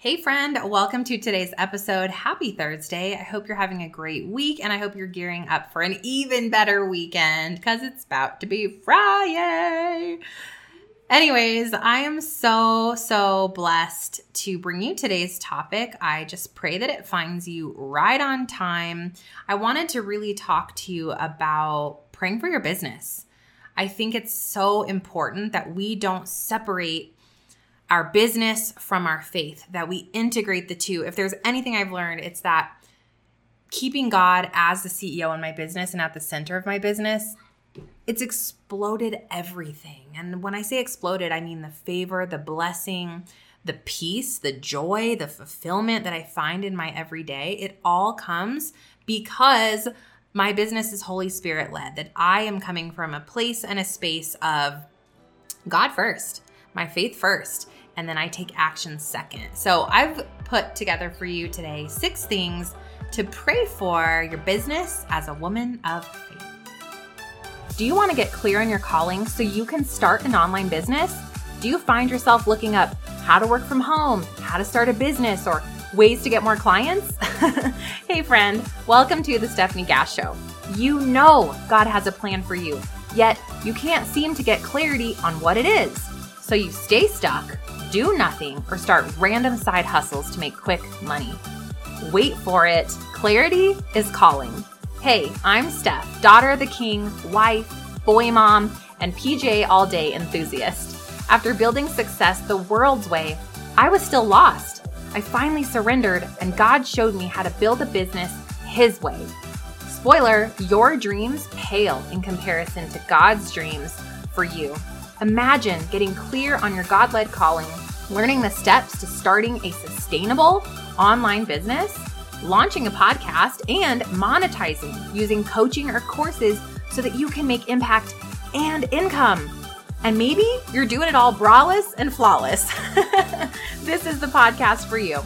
Hey, friend, welcome to today's episode. Happy Thursday. I hope you're having a great week and I hope you're gearing up for an even better weekend because it's about to be Friday. Anyways, I am so, so blessed to bring you today's topic. I just pray that it finds you right on time. I wanted to really talk to you about praying for your business. I think it's so important that we don't separate our business from our faith, that we integrate the two. If there's anything I've learned, it's that keeping God as the CEO in my business and at the center of my business, it's exploded everything. And when I say exploded, I mean the favor, the blessing, the peace, the joy, the fulfillment that I find in my everyday. It all comes because my business is Holy Spirit led, that I am coming from a place and a space of God first, my faith first and then I take action second. So I've put together for you today six things to pray for your business as a woman of faith. Do you want to get clear on your calling so you can start an online business? Do you find yourself looking up how to work from home, how to start a business, or ways to get more clients? hey, friend, welcome to the Stefanie Gass Show. You know God has a plan for you, yet you can't seem to get clarity on what it is. So you stay stuck do nothing or start random side hustles to make quick money. Wait for it. Clarity is calling. Hey, I'm Stef, daughter of the king, wife, boy mom, and PJ all day enthusiast. After building success the world's way, I was still lost. I finally surrendered, and God showed me how to build a business His way. Spoiler, your dreams pale in comparison to God's dreams for you. Imagine getting clear on your God led calling, learning the steps to starting a sustainable online business, launching a podcast, and monetizing using coaching or courses so that you can make impact and income. And maybe you're doing it all braless and flawless. this is the podcast for you.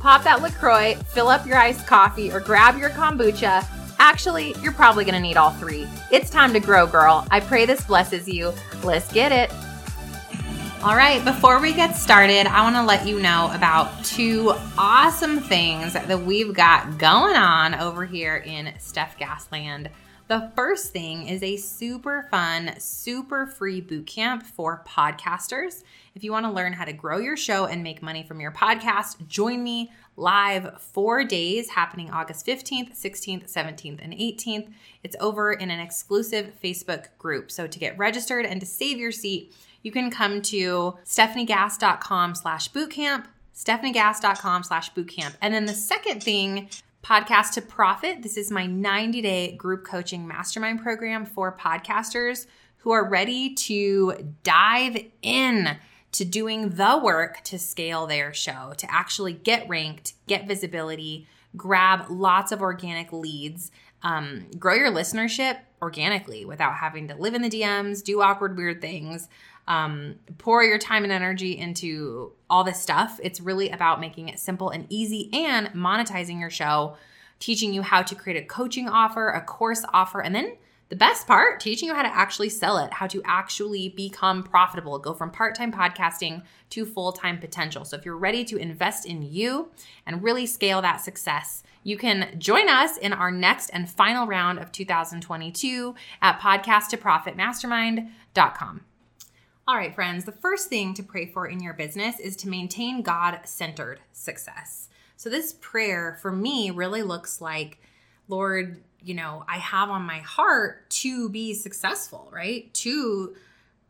Pop that LaCroix, fill up your iced coffee, or grab your kombucha Actually, you're probably going to need all three. It's time to grow, girl. I pray this blesses you. Let's get it. All right, before we get started, I want to let you know about two awesome things that we've got going on over here in Stef Gassland. The first thing is a super fun, super free boot camp for podcasters. If you want to learn how to grow your show and make money from your podcast, join me live four days happening August 15th, 16th, 17th, and 18th. It's over in an exclusive Facebook group. So to get registered and to save your seat, you can come to stefaniegass.com slash bootcamp, stefaniegass.com slash bootcamp. And then the second thing, Podcast to Profit. This is my 90 day group coaching mastermind program for podcasters who are ready to dive in to doing the work to scale their show, to actually get ranked, get visibility, grab lots of organic leads, um, grow your listenership organically without having to live in the DMs, do awkward, weird things, um, pour your time and energy into all this stuff. It's really about making it simple and easy and monetizing your show, teaching you how to create a coaching offer, a course offer, and then the best part, teaching you how to actually sell it, how to actually become profitable, go from part time podcasting to full time potential. So, if you're ready to invest in you and really scale that success, you can join us in our next and final round of 2022 at podcasttoprofitmastermind.com. All right, friends, the first thing to pray for in your business is to maintain God centered success. So, this prayer for me really looks like, Lord, you know, I have on my heart to be successful, right? To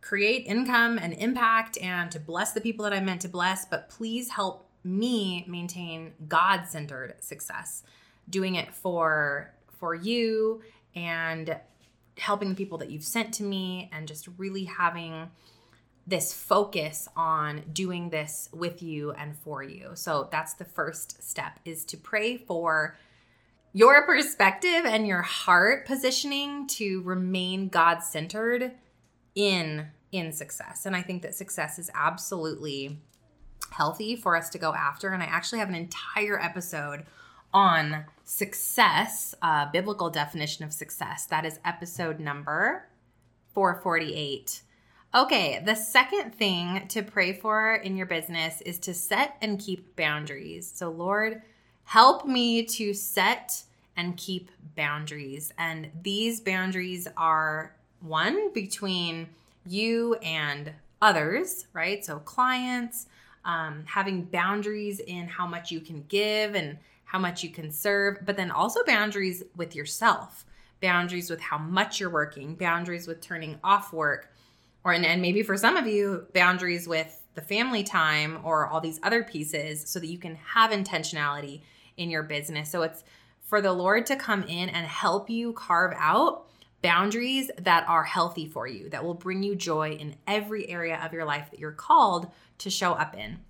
create income and impact and to bless the people that I'm meant to bless, but please help me maintain God-centered success. Doing it for for you and helping the people that you've sent to me and just really having this focus on doing this with you and for you. So that's the first step is to pray for your perspective and your heart positioning to remain God centered in in success. And I think that success is absolutely healthy for us to go after. And I actually have an entire episode on success, biblical definition of success. That is episode number 448. Okay, the second thing to pray for in your business is to set and keep boundaries. So, Lord, help me to set and keep boundaries. And these boundaries are one between you and others, right? So, clients, um, having boundaries in how much you can give and how much you can serve, but then also boundaries with yourself, boundaries with how much you're working, boundaries with turning off work, or and, and maybe for some of you, boundaries with the family time or all these other pieces so that you can have intentionality in your business. So it's for the Lord to come in and help you carve out boundaries that are healthy for you, that will bring you joy in every area of your life that you're called to show up in.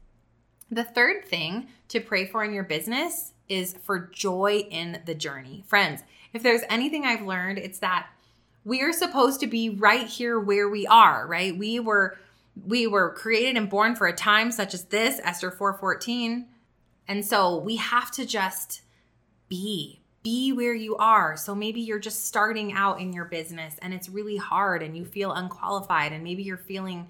The third thing to pray for in your business is for joy in the journey. Friends, if there's anything I've learned, it's that we are supposed to be right here where we are, right? We were we were created and born for a time such as this, Esther 4:14. And so we have to just be be where you are. So maybe you're just starting out in your business and it's really hard and you feel unqualified and maybe you're feeling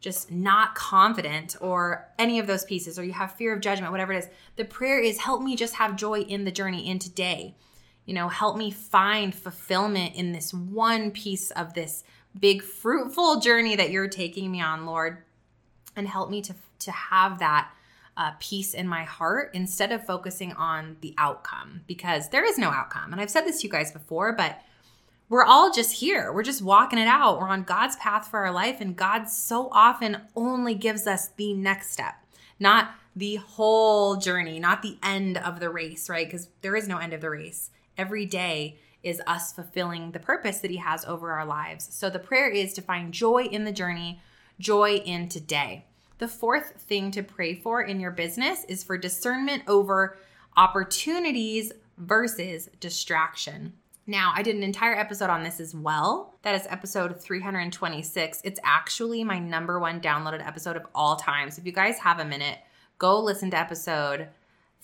just not confident or any of those pieces or you have fear of judgment whatever it is. The prayer is help me just have joy in the journey in today. You know, help me find fulfillment in this one piece of this big fruitful journey that you're taking me on, Lord. And help me to to have that uh, peace in my heart instead of focusing on the outcome because there is no outcome. And I've said this to you guys before, but we're all just here. We're just walking it out. We're on God's path for our life, and God so often only gives us the next step, not the whole journey, not the end of the race, right? Because there is no end of the race. Every day is us fulfilling the purpose that He has over our lives. So the prayer is to find joy in the journey, joy in today. The fourth thing to pray for in your business is for discernment over opportunities versus distraction. Now, I did an entire episode on this as well. That is episode 326. It's actually my number one downloaded episode of all time. So if you guys have a minute, go listen to episode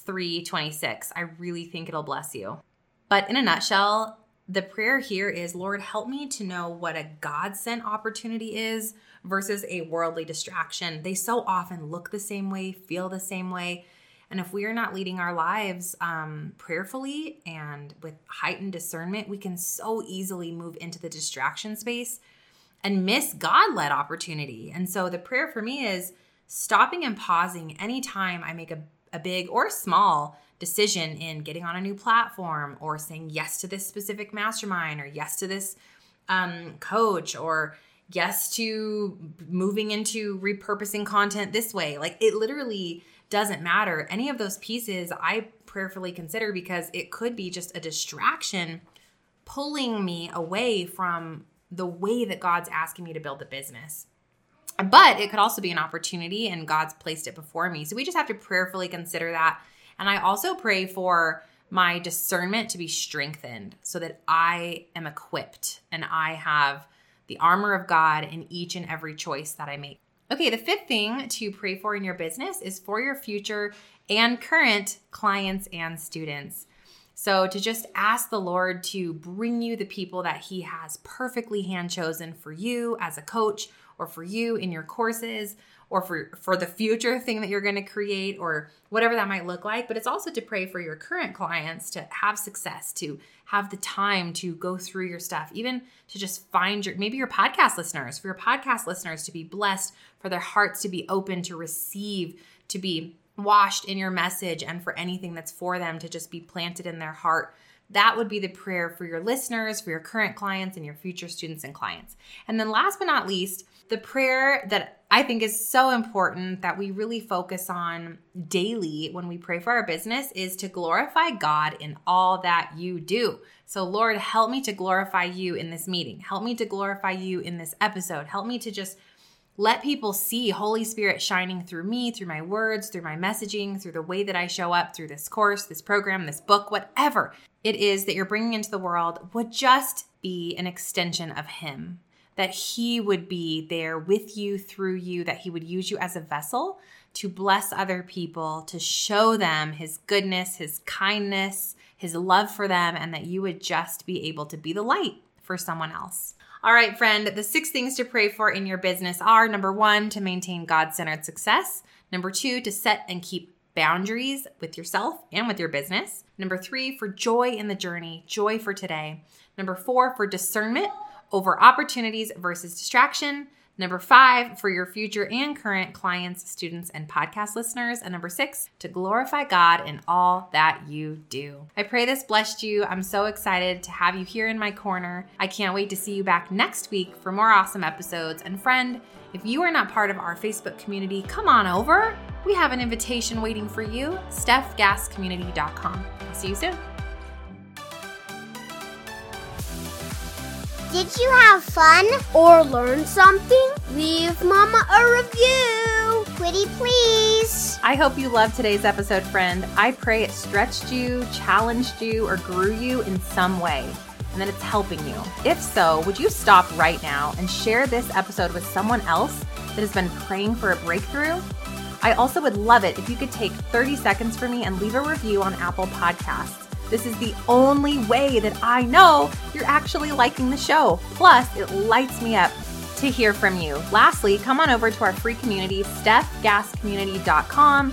326. I really think it'll bless you. But in a nutshell, the prayer here is Lord, help me to know what a God sent opportunity is versus a worldly distraction. They so often look the same way, feel the same way. And if we are not leading our lives um, prayerfully and with heightened discernment, we can so easily move into the distraction space and miss God led opportunity. And so the prayer for me is stopping and pausing anytime I make a, a big or small decision in getting on a new platform or saying yes to this specific mastermind or yes to this um, coach or yes to moving into repurposing content this way. Like it literally doesn't matter. Any of those pieces I prayerfully consider because it could be just a distraction pulling me away from the way that God's asking me to build the business. But it could also be an opportunity and God's placed it before me. So we just have to prayerfully consider that. And I also pray for my discernment to be strengthened so that I am equipped and I have the armor of God in each and every choice that I make. Okay, the fifth thing to pray for in your business is for your future and current clients and students. So, to just ask the Lord to bring you the people that He has perfectly hand chosen for you as a coach or for you in your courses or for for the future thing that you're going to create or whatever that might look like but it's also to pray for your current clients to have success to have the time to go through your stuff even to just find your maybe your podcast listeners for your podcast listeners to be blessed for their hearts to be open to receive to be washed in your message and for anything that's for them to just be planted in their heart that would be the prayer for your listeners, for your current clients, and your future students and clients. And then, last but not least, the prayer that I think is so important that we really focus on daily when we pray for our business is to glorify God in all that you do. So, Lord, help me to glorify you in this meeting. Help me to glorify you in this episode. Help me to just let people see Holy Spirit shining through me, through my words, through my messaging, through the way that I show up, through this course, this program, this book, whatever it is that you're bringing into the world would just be an extension of Him that He would be there with you, through you, that He would use you as a vessel to bless other people, to show them His goodness, His kindness, His love for them, and that you would just be able to be the light for someone else. All right, friend, the six things to pray for in your business are number one, to maintain God centered success. Number two, to set and keep boundaries with yourself and with your business. Number three, for joy in the journey, joy for today. Number four, for discernment over opportunities versus distraction. Number five, for your future and current clients, students, and podcast listeners. And number six, to glorify God in all that you do. I pray this blessed you. I'm so excited to have you here in my corner. I can't wait to see you back next week for more awesome episodes. And friend, if you are not part of our Facebook community, come on over. We have an invitation waiting for you, stefgasscommunity.com. I'll see you soon. Did you have fun or learn something? Leave Mama a review. Pretty please. I hope you loved today's episode, friend. I pray it stretched you, challenged you, or grew you in some way and that it's helping you. If so, would you stop right now and share this episode with someone else that has been praying for a breakthrough? I also would love it if you could take 30 seconds for me and leave a review on Apple Podcasts. This is the only way that I know you're actually liking the show. Plus, it lights me up to hear from you. Lastly, come on over to our free community, stefgasscommunity.com,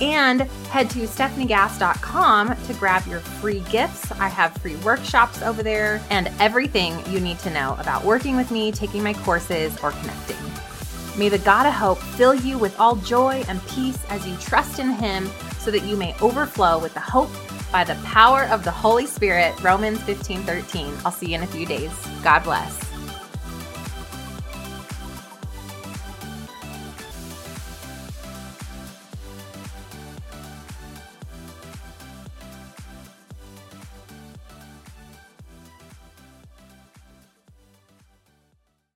and head to stefaniegass.com to grab your free gifts. I have free workshops over there and everything you need to know about working with me, taking my courses, or connecting. May the God of hope fill you with all joy and peace as you trust in Him so that you may overflow with the hope by the power of the Holy Spirit. Romans 15 13. I'll see you in a few days. God bless.